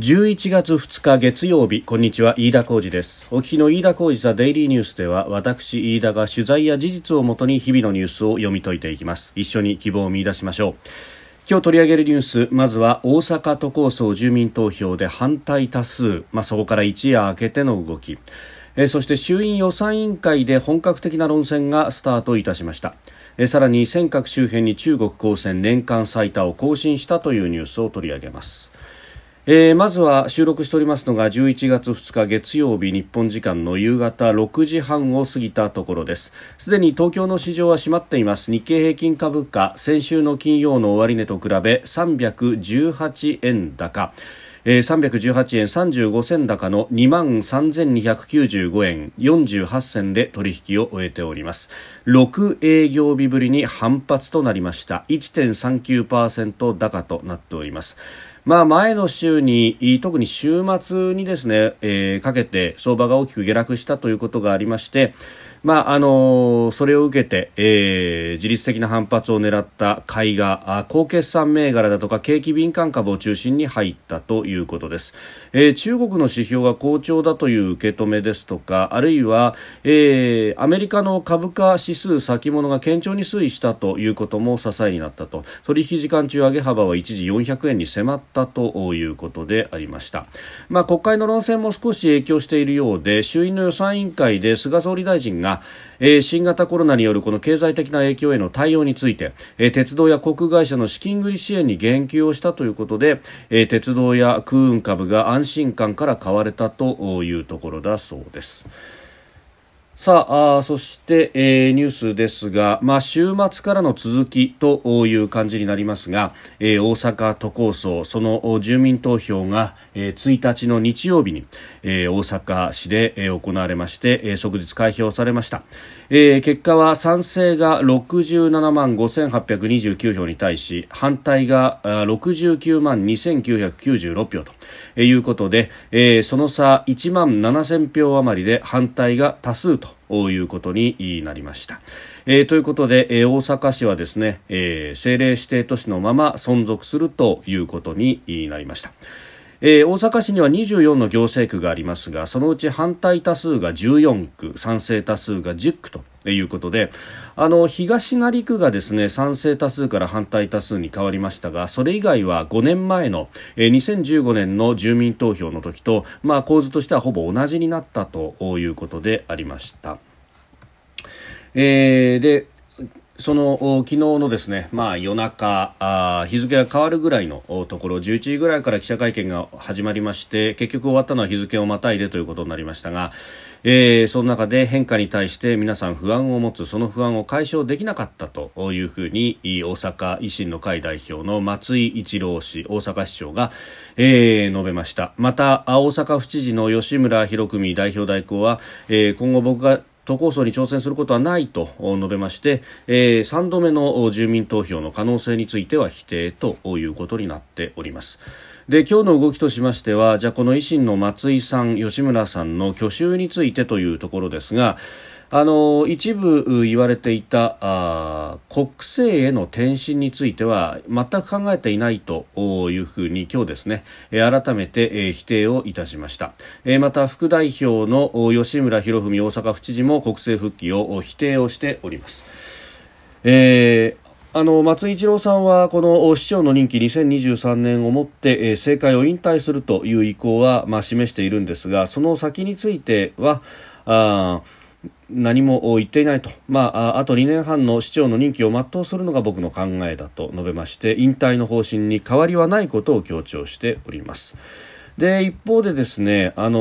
11月2日月曜日こんにちは飯田浩二です。お聞きの飯田浩二ザデイリーニュースでは私飯田が取材や事実をもとに日々のニュースを読み解いていきます。一緒に希望を見出しましょう。今日取り上げるニュースまずは大阪都構想住民投票で反対多数、まあ、そこから一夜明けての動き。えそして衆院予算委員会で本格的な論戦がスタートいたしました。えさらに尖閣周辺に中国公船年間最多を更新したというニュースを取り上げます。えー、まずは収録しておりますのが11月2日月曜日日本時間の夕方6時半を過ぎたところです。すでに東京の市場は閉まっています。日経平均株価先週の金曜の終値と比べ318円高。えー、318円35銭高の2万3295円48銭で取引を終えております。6営業日ぶりに反発となりました。1.39%高となっております。まあ、前の週に特に週末にですね、えー、かけて相場が大きく下落したということがありまして、まああのそれを受けて、えー、自律的な反発を狙った買いが高決算銘柄だとか景気敏感株を中心に入ったということです、えー、中国の指標が好調だという受け止めですとかあるいは、えー、アメリカの株価指数先物が堅調に推移したということも支えになったと。取引時間中上げ幅は一時400円に迫ったということでありました、まあ、国会の論戦も少し影響しているようで衆院の予算委員会で菅総理大臣がえー、新型コロナによるこの経済的な影響への対応について、えー、鉄道や航空会社の資金繰り支援に言及をしたということで、えー、鉄道や空運株が安心感から買われたというところだそうです。さあそして、えー、ニュースですが、まあ、週末からの続きという感じになりますが、えー、大阪都構想その住民投票が、えー、1日の日曜日に、えー、大阪市で、えー、行われまして、えー、即日開票されました、えー、結果は賛成が67万5829票に対し反対が69万2996票ということで、えー、その差1万7000票余りで反対が多数ということになりました。えー、ということで、えー、大阪市はですね、えー、政令指定都市のまま存続するということになりました。えー、大阪市には24の行政区がありますがそのうち反対多数が14区賛成多数が10区ということであの東成区がですね賛成多数から反対多数に変わりましたがそれ以外は5年前の、えー、2015年の住民投票の時と、まあ、構図としてはほぼ同じになったということでありました。えー、でその昨日のですね、まあ、夜中あ、日付が変わるぐらいのところ、11時ぐらいから記者会見が始まりまして、結局終わったのは日付をまたいでということになりましたが、えー、その中で変化に対して皆さん不安を持つ、その不安を解消できなかったというふうに、大阪維新の会代表の松井一郎氏、大阪市長が、えー、述べました。また、大阪府知事の吉村博文代表代行は、えー、今後僕が都構想に挑戦することはないと述べまして、えー、3度目の住民投票の可能性については否定ということになっております。で今日の動きとしましてはじゃあこの維新の松井さん、吉村さんの去就についてというところですが、あの一部言われていたあ国政への転身については全く考えていないというふうに今日ですね、改めて、否定をいたしました、また副代表の吉村博文大阪府知事も国政復帰を否定をしております。えーあの松井一郎さんはこの市長の任期2023年をもって、え政界を引退するという意向は、まあ、示しているんですがその先についてはあ何も言っていないと、まあ、あと2年半の市長の任期を全うするのが僕の考えだと述べまして引退の方針に変わりはないことを強調しております。で一方でですねあの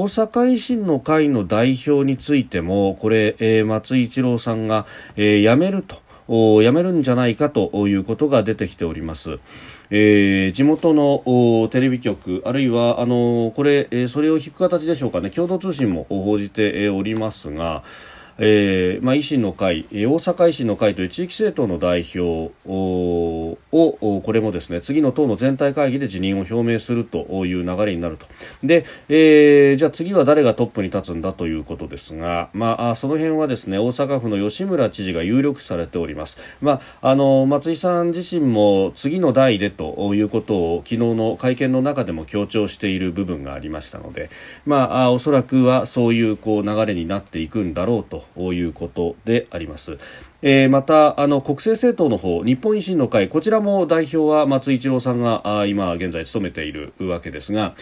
大阪維新の会の代表についてもこれ、えー、松井一郎さんが、えー、辞めると辞めるんじゃないかということが出てきております。えー、地元のテレビ局あるいはあのこれ、えー、それを引く形でしょうかね。共同通信も報じておりますが、えーまあ、維新の会大阪維新の会という地域政党の代表をこれもですね次の党の全体会議で辞任を表明するという流れになるとで、えー、じゃあ次は誰がトップに立つんだということですが、まあ、その辺はですね大阪府の吉村知事が有力視されております、まあ、あの松井さん自身も次の代でということを昨日の会見の中でも強調している部分がありましたので、まあ、おそらくはそういうこう流れになっていくんだろうということであります。えー、またあの国政政党の方日本維新の会こちらも代表は松井一郎さんがあ今現在務めているわけですが、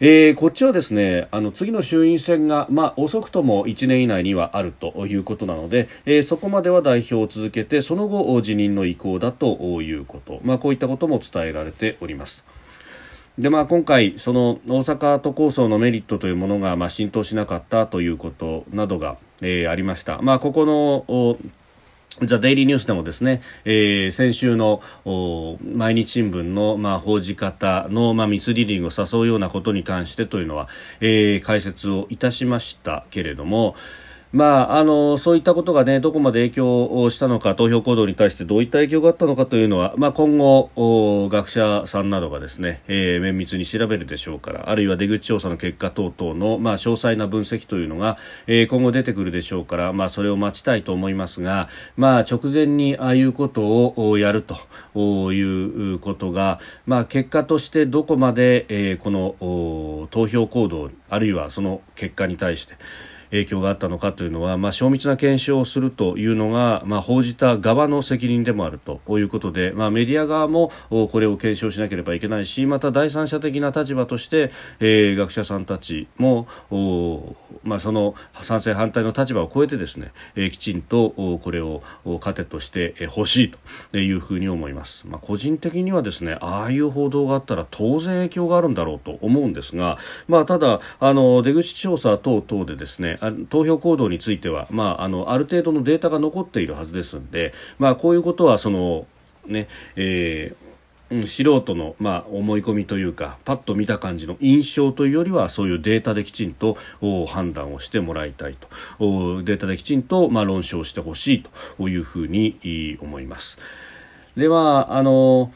えー、こっちはですねあの次の衆院選が、まあ、遅くとも1年以内にはあるということなので、えー、そこまでは代表を続けてその後辞任の意向だということ、まあ、こういったことも伝えられております。でまあ、今回、その大阪都構想のメリットというものが、まあ、浸透しなかったということなどが、えー、ありました。まあ、ここのザ・デイリーニュースでもですね、えー、先週の毎日新聞の、まあ、報じ方の、まあ、ミスリーディングを誘うようなことに関してというのは、えー、解説をいたしましたけれども、まあ、あのそういったことが、ね、どこまで影響をしたのか投票行動に対してどういった影響があったのかというのは、まあ、今後、学者さんなどがですね、えー、綿密に調べるでしょうからあるいは出口調査の結果等々の、まあ、詳細な分析というのが、えー、今後出てくるでしょうから、まあ、それを待ちたいと思いますが、まあ、直前にああいうことをやるということが、まあ、結果としてどこまで、えー、この投票行動あるいはその結果に対して影響があったのかというのは、まあ、詳密な検証をするというのが、まあ、報じた側の責任でもあるということで、まあ、メディア側もこれを検証しなければいけないしまた第三者的な立場として、えー、学者さんたちもまあ、その賛成反対の立場を超えてですね、えー、きちんとこれを糧としてほしいというふうに思います、まあ、個人的にはですねああいう報道があったら当然影響があるんだろうと思うんですが、まあ、ただあの出口調査等々でですね投票行動については、まあ、あのある程度のデータが残っているはずですので、まあ、こういうことはそのね、えー、素人の、まあ、思い込みというかパッと見た感じの印象というよりはそういうデータできちんと判断をしてもらいたいとデータできちんと、まあ、論証してほしいというふうに思います。ではあの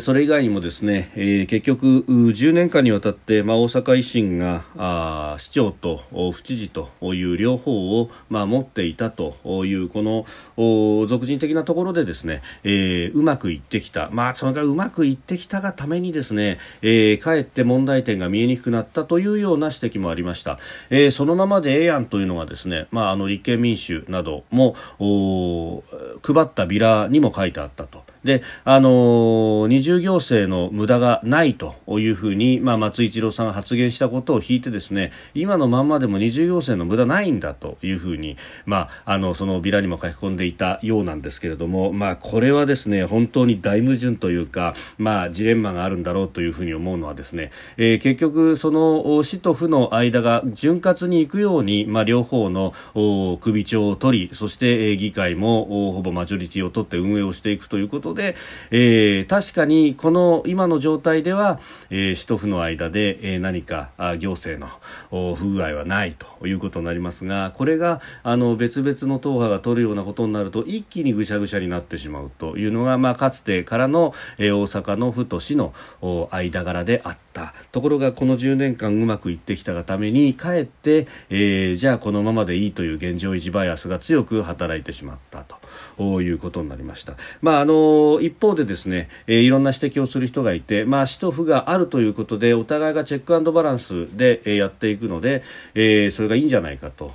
それ以外にもですね、えー、結局10年間にわたって、まあ、大阪維新があ市長と府知事という両方を、まあ、持っていたというこの俗人的なところでですね、えー、うまくいってきた、まあ、それがうまくいってきたがためにですね、えー、かえって問題点が見えにくくなったというような指摘もありました、えー、そのままでええやんというのがですね、まあ、あの立憲民主なども配ったビラにも書いてあったと。で、あの、二重行政の無駄がないというふうに、まあ、松井一郎さんが発言したことを引いてですね、今のまんまでも二重行政の無駄ないんだというふうに、まあ、あの、そのビラにも書き込んでいたようなんですけれども、まあ、これはですね、本当に大矛盾というか、まあ、ジレンマがあるんだろうというふうに思うのはですね、えー、結局、その市と府の間が潤滑にいくように、まあ、両方の首長を取り、そして、議会もほぼマジョリティを取って運営をしていくということで、えー、確かにこの今の状態では、えー、市と府の間で、えー、何か行政の不具合はないということになりますがこれがあの別々の党派が取るようなことになると一気にぐしゃぐしゃになってしまうというのが、まあ、かつてからの、えー、大阪の府と市の間柄であったところがこの10年間うまくいってきたがためにかえって、えー、じゃあこのままでいいという現状維持バイアスが強く働いてしまったと。いうことになりました。まあ、あの一方でですね、えー、いろんな指摘をする人がいて、まあ、使と府があるということでお互いがチェックバランスで、えー、やっていくので、えー、それがいいんじゃないかと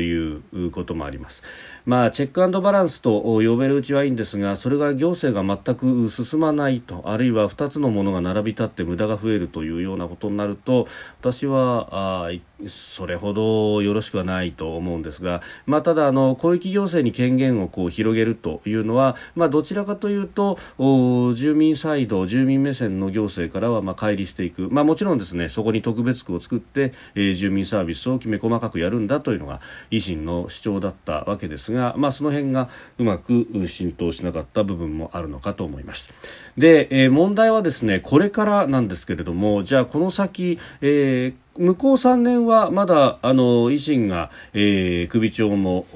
いうこともあります。まあ、チェックバランスと呼べるうちはいいんですがそれが行政が全く進まないとあるいは2つのものが並び立って無駄が増えるというようなことになると私はあそれほどよろしくはないと思うんですが、まあ、ただあの広域行政に権限をこう広げるというのは、まあ、どちらかというと住民サイド住民目線の行政からはまあ乖離していく、まあ、もちろんですねそこに特別区を作って、えー、住民サービスをきめ細かくやるんだというのが維新の主張だったわけですが、まあ、その辺がうまく浸透しなかった部分もあるのかと思います。で、えー、問題はですねこれからなんですけれどもじゃあこの先、えー向こう3年はまだあの維新が、えー、首長も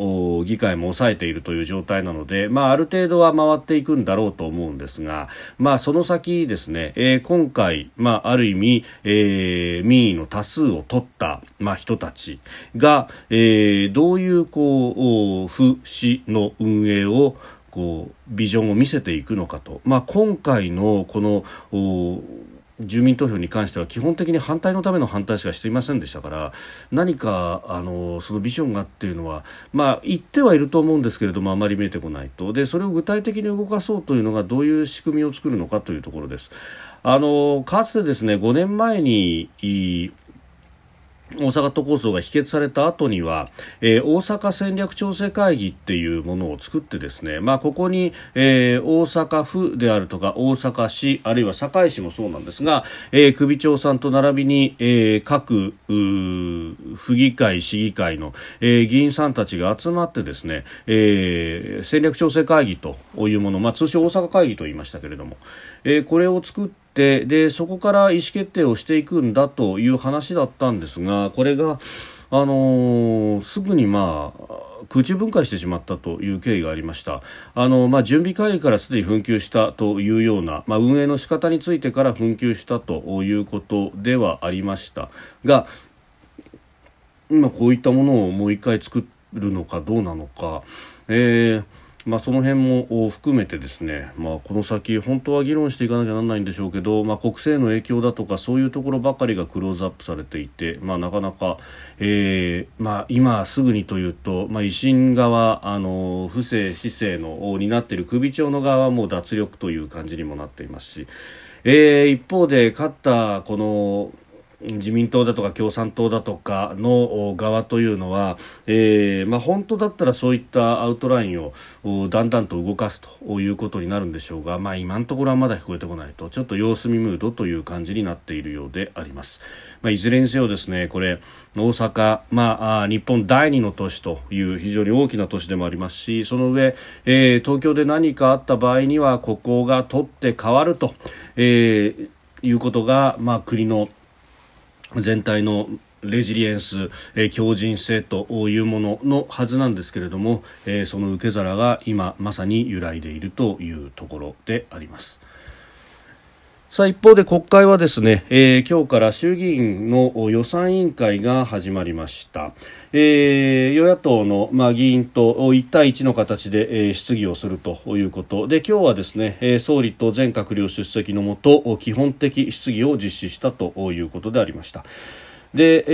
議会も抑えているという状態なので、まあ、ある程度は回っていくんだろうと思うんですが、まあ、その先ですね、えー、今回、まあ、ある意味、えー、民意の多数を取った、まあ、人たちが、えー、どういうこう府市の運営をこうビジョンを見せていくのかと、まあ、今回のこの住民投票に関しては基本的に反対のための反対しかしていませんでしたから何かあのそのビジョンがっていうのは、まあ、言ってはいると思うんですけれどもあまり見えてこないとでそれを具体的に動かそうというのがどういう仕組みを作るのかというところです。あのかつてですね5年前に大阪都構想が否決された後には、えー、大阪戦略調整会議っていうものを作ってですね、まあ、ここに、えー、大阪府であるとか大阪市あるいは堺市もそうなんですが、えー、首長さんと並びに、えー、各府議会、市議会の、えー、議員さんたちが集まってですね、えー、戦略調整会議というもの、まあ、通称大阪会議と言いましたけれども、えー、これを作ってってでそこから意思決定をしていくんだという話だったんですがこれが、あのー、すぐにまあ空中分解してしまったという経緯がありました。あの、まあ、準備会議からすでに紛糾したというような、まあ、運営の仕方についてから紛糾したということではありました。が今こういったものをもう一回作るのかどうなのか、えーまあ、その辺も含めてですね、まあ、この先本当は議論していかなきゃならないんでしょうけど、まあ、国政の影響だとかそういうところばかりがクローズアップされていて、まあ、なかなか、えーまあ、今すぐにというと、まあ、維新側あの不正市政のになっている首長の側はもう脱力という感じにもなっていますし、えー、一方で勝ったこの自民党だとか共産党だとかの側というのは、えーまあ、本当だったらそういったアウトラインをだんだんと動かすということになるんでしょうが、まあ、今のところはまだ聞こえてこないとちょっと様子見ムードという感じになっているようであります。まあ、いずれにせよですねこれ大阪、まあ、日本第二の都市という非常に大きな都市でもありますしその上、えー、東京で何かあった場合にはここが取って変わると、えー、いうことが、まあ、国の全体のレジリエンス、えー、強靭性というもののはずなんですけれども、えー、その受け皿が今まさに揺らいでいるというところであります。さあ一方で国会はですね、えー、今日から衆議院の予算委員会が始まりました、えー、与野党の、まあ、議員と1対1の形で、えー、質疑をするということで今日はですね、えー、総理と全閣僚出席のもと基本的質疑を実施したということでありました。で、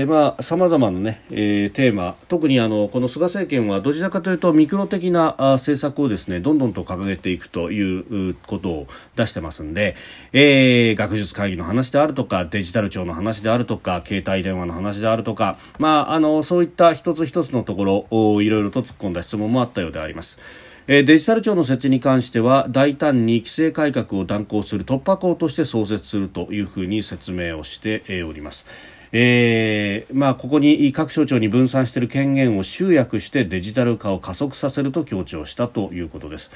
えー、まあ、様々なね、えー、テーマ、特にあの、この菅政権はどちらかというとミクロ的な政策をですね、どんどんと掲げていくということを出してますんで、えー、学術会議の話であるとか、デジタル庁の話であるとか、携帯電話の話であるとか、まあ、あの、そういった一つ一つのところをいろいろと突っ込んだ質問もあったようであります。デジタル庁の設置に関しては大胆に規制改革を断行する突破口として創設するというふうに説明をしております。えーまあ、ここに各省庁に分散している権限を集約してデジタル化を加速させると強調したということです。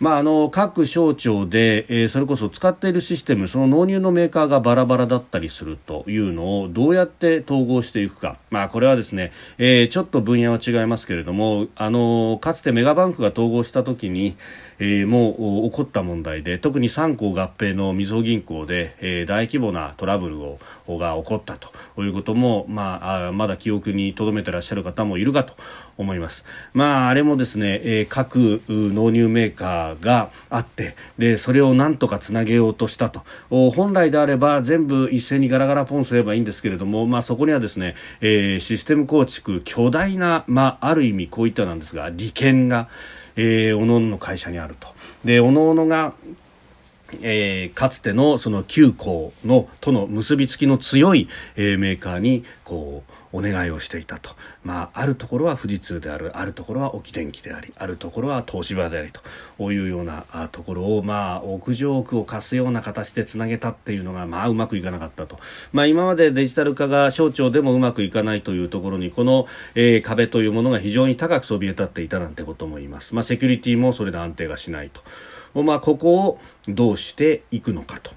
まあ、あの各省庁で、えー、それこそ使っているシステムその納入のメーカーがバラバラだったりするというのをどうやって統合していくか、まあ、これはですね、えー、ちょっと分野は違いますけれどもあのかつてメガバンクが統合した時に、えー、もう起こった問題で特に三行合併のみずほ銀行で、えー、大規模なトラブルをが起こったということも、ま、あまだ記憶に留めてらっしゃる方もいるかと思います。まあ、あれもですね、えー、各納入メーカーがあって、で、それをなんとかつなげようとしたと。本来であれば全部一斉にガラガラポンすればいいんですけれども、まあそこにはですね、えー、システム構築、巨大な、まあある意味こういったなんですが、利権が、えー、おのおのの会社にあると。で、おのおのが、えー、かつてのその旧校のとの結びつきの強い、えー、メーカーにこうお願いをしていたと、まあ、あるところは富士通であるあるところは沖電機でありあるところは東芝でありというようなところを、まあ、屋上区を貸すような形でつなげたっていうのが、まあ、うまくいかなかったと、まあ、今までデジタル化が省庁でもうまくいかないというところにこの、えー、壁というものが非常に高くそびえ立っていたなんてことも言います、まあ、セキュリティもそれで安定がしないと、まあ、ここをどうしていくのかと。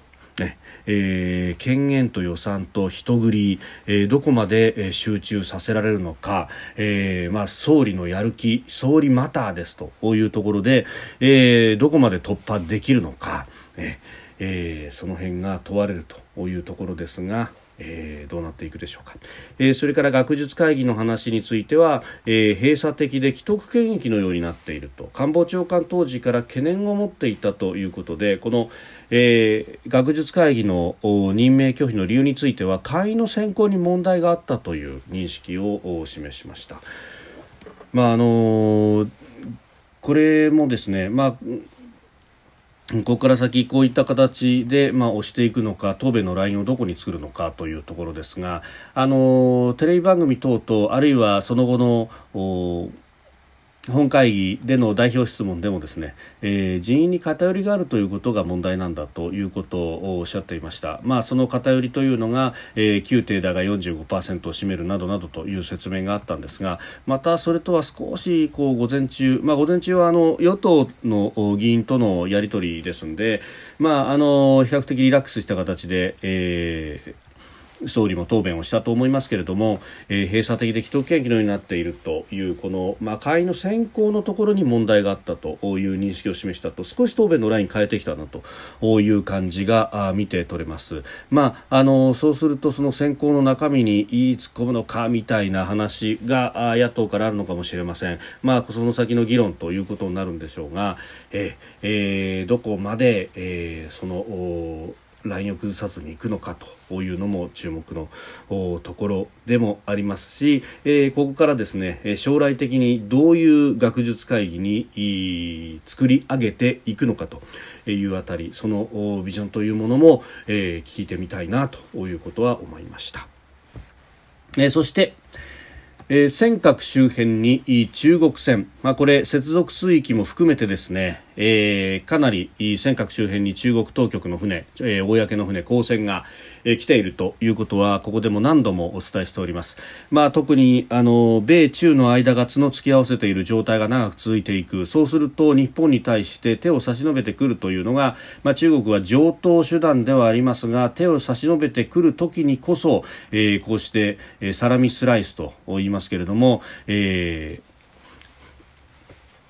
えー、権限と予算と人繰り、えー、どこまで集中させられるのか、えーまあ、総理のやる気総理マターですというところで、えー、どこまで突破できるのか、えー、その辺が問われるというところですが。えー、どうなっていくでしょうか、えー、それから学術会議の話については、えー、閉鎖的で既得権益のようになっていると官房長官当時から懸念を持っていたということでこの、え、学術会議の任命拒否の理由については会員の選考に問題があったという認識を示しました。まああのこれもですね、まあここから先こういった形で、まあ、押していくのか答弁のラインをどこに作るのかというところですがあのテレビ番組等々あるいはその後の本会議での代表質問でもですね、えー、人員に偏りがあるということが問題なんだということをおっしゃっていました。まあ、その偏りというのが、えー、旧定だが45%を占めるなどなどという説明があったんですが、またそれとは少しこう午前中、まあ、午前中はあの与党の議員とのやり取りですので、まあ、あの比較的リラックスした形で、えー総理も答弁をしたと思いますけれども、えー、閉鎖的で既得権益のようになっているというこの、まあ、会員の選考のところに問題があったという認識を示したと少し答弁のライン変えてきたなという感じが見て取れます、まあ、あのそうするとその選考の中身に言い突っ込むのかみたいな話が野党からあるのかもしれません、まあ、その先の議論ということになるんでしょうが、えーえー、どこまで、えー、そのラインを崩さずにいくのかというのも注目のところでもありますし、えー、ここからですね将来的にどういう学術会議に作り上げていくのかというあたりそのビジョンというものも、えー、聞いてみたいなということは思いました。えー、そしてえー、尖閣周辺に中国船、まあ、これ接続水域も含めてですね、えー、かなり尖閣周辺に中国当局の船、えー、公の船、公船が、えー、来ているということはここでも何度もお伝えしております、まあ、特にあの米中の間が角突き合わせている状態が長く続いていく。そうすると日本に対して手を差し伸べてくるというのが、まあ、中国は上等手段ではありますが手を差し伸べてくるときにこそ、えー、こうして、えー、サラミスライスと言いますけれども、えー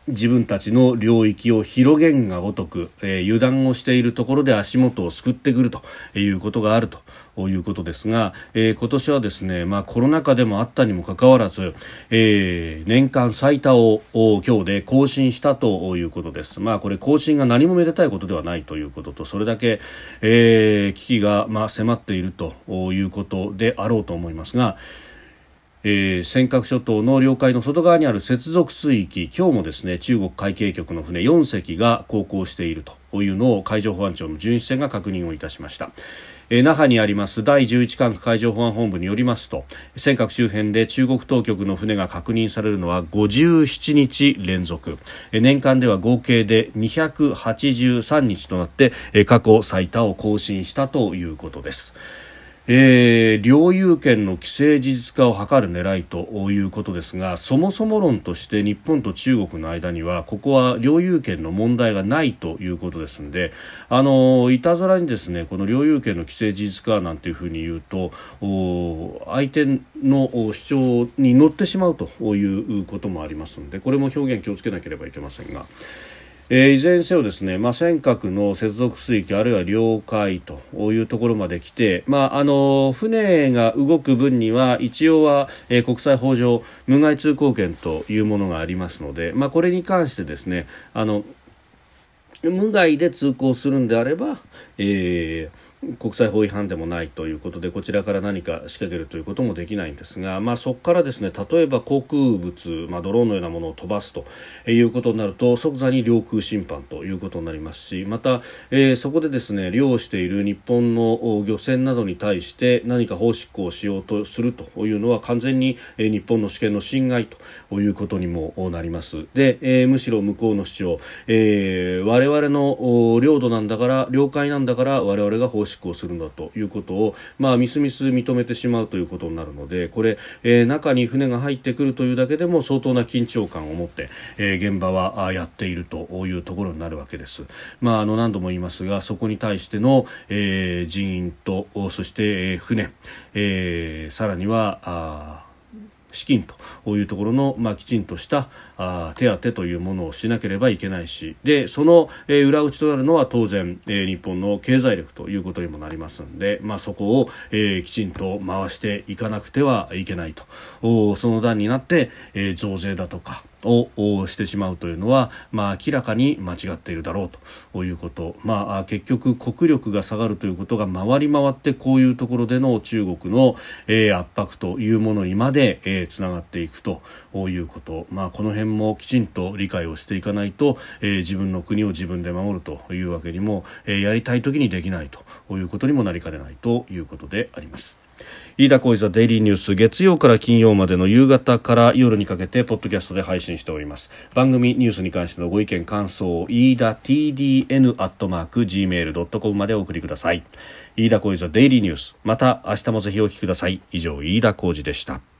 自分たちの領域を広げんがごとく、えー、油断をしているところで足元をすくってくるということがあるということですが、えー、今年はですね、まあ、コロナ禍でもあったにもかかわらず、えー、年間最多を今日で更新したということです。まあ、これ更新が何もめでたいことではないということと、それだけ、えー、危機が、まあ、迫っているということであろうと思いますが、えー、尖閣諸島の領海の外側にある接続水域今日もですね中国海警局の船4隻が航行しているというのを海上保安庁の巡視船が確認をいたしました。えー、那覇にあります第11管区海上保安本部によりますと尖閣周辺で中国当局の船が確認されるのは57日連続、えー、年間では合計で283日となって、えー、過去最多を更新したということです。えー、領有権の規制事実化を図る狙いということですがそもそも論として日本と中国の間にはここは領有権の問題がないということですのであのいたずらにですねこの領有権の規制事実化なんていうふうに言うと相手の主張に乗ってしまうということもありますのでこれも表現気をつけなければいけませんが。えー、いずれにせよですね、まあ、尖閣の接続水域あるいは領海というところまで来て、まあ、あの船が動く分には一応は、えー、国際法上無害通行権というものがありますので、まあ、これに関してですねあの無害で通行するんであれば、えー国際法違反でもないということでこちらから何か仕掛けるということもできないんですが、まあ、そこからですね例えば航空物、まあ、ドローンのようなものを飛ばすということになると即座に領空侵犯ということになりますしまた、えー、そこでですね漁をしている日本の漁船などに対して何か法執行をしようとするというのは完全に、日本の主権の侵害ということにもなります。で、えー、むしろ向こうの主張、えー、我々の領土なんだから領海なんだから我々が法執執行するんだということを、まあ、みすみす認めてしまうということになるのでこれ、えー、中に船が入ってくるというだけでも相当な緊張感を持って、えー、現場はやっているというところになるわけです。まあ、あの何度も言いますがそこに対しての、えー、人員とそして船、えー、さらにはあ資金というところの、まあ、きちんとしたあ手当というものをしなければいけないしでその、えー、裏打ちとなるのは当然、えー、日本の経済力ということにもなりますので、まあ、そこを、えー、きちんと回していかなくてはいけないと。おその段になって、えー、増税だとかをしてしまうというのは、まあ、明らかに間違っているだろうということ、まあ、結局国力が下がるということが回り回ってこういうところでの中国の、え、圧迫というものにまで、えー、つながっていくということ、まあ、この辺もきちんと理解をしていかないと、え、自分の国を自分で守るというわけにも、え、やりたい時にできないということにもなりかねないということであります。飯田浩司ザデイリーニュース月曜から金曜までの夕方から夜にかけてポッドキャストで配信しております。番組ニュースに関してのご意見感想飯田 TDN アットマーク Gmail.com までお送りください。飯田浩司ザデイリーニュース。また明日もぜひお聞きください。以上飯田浩司でした。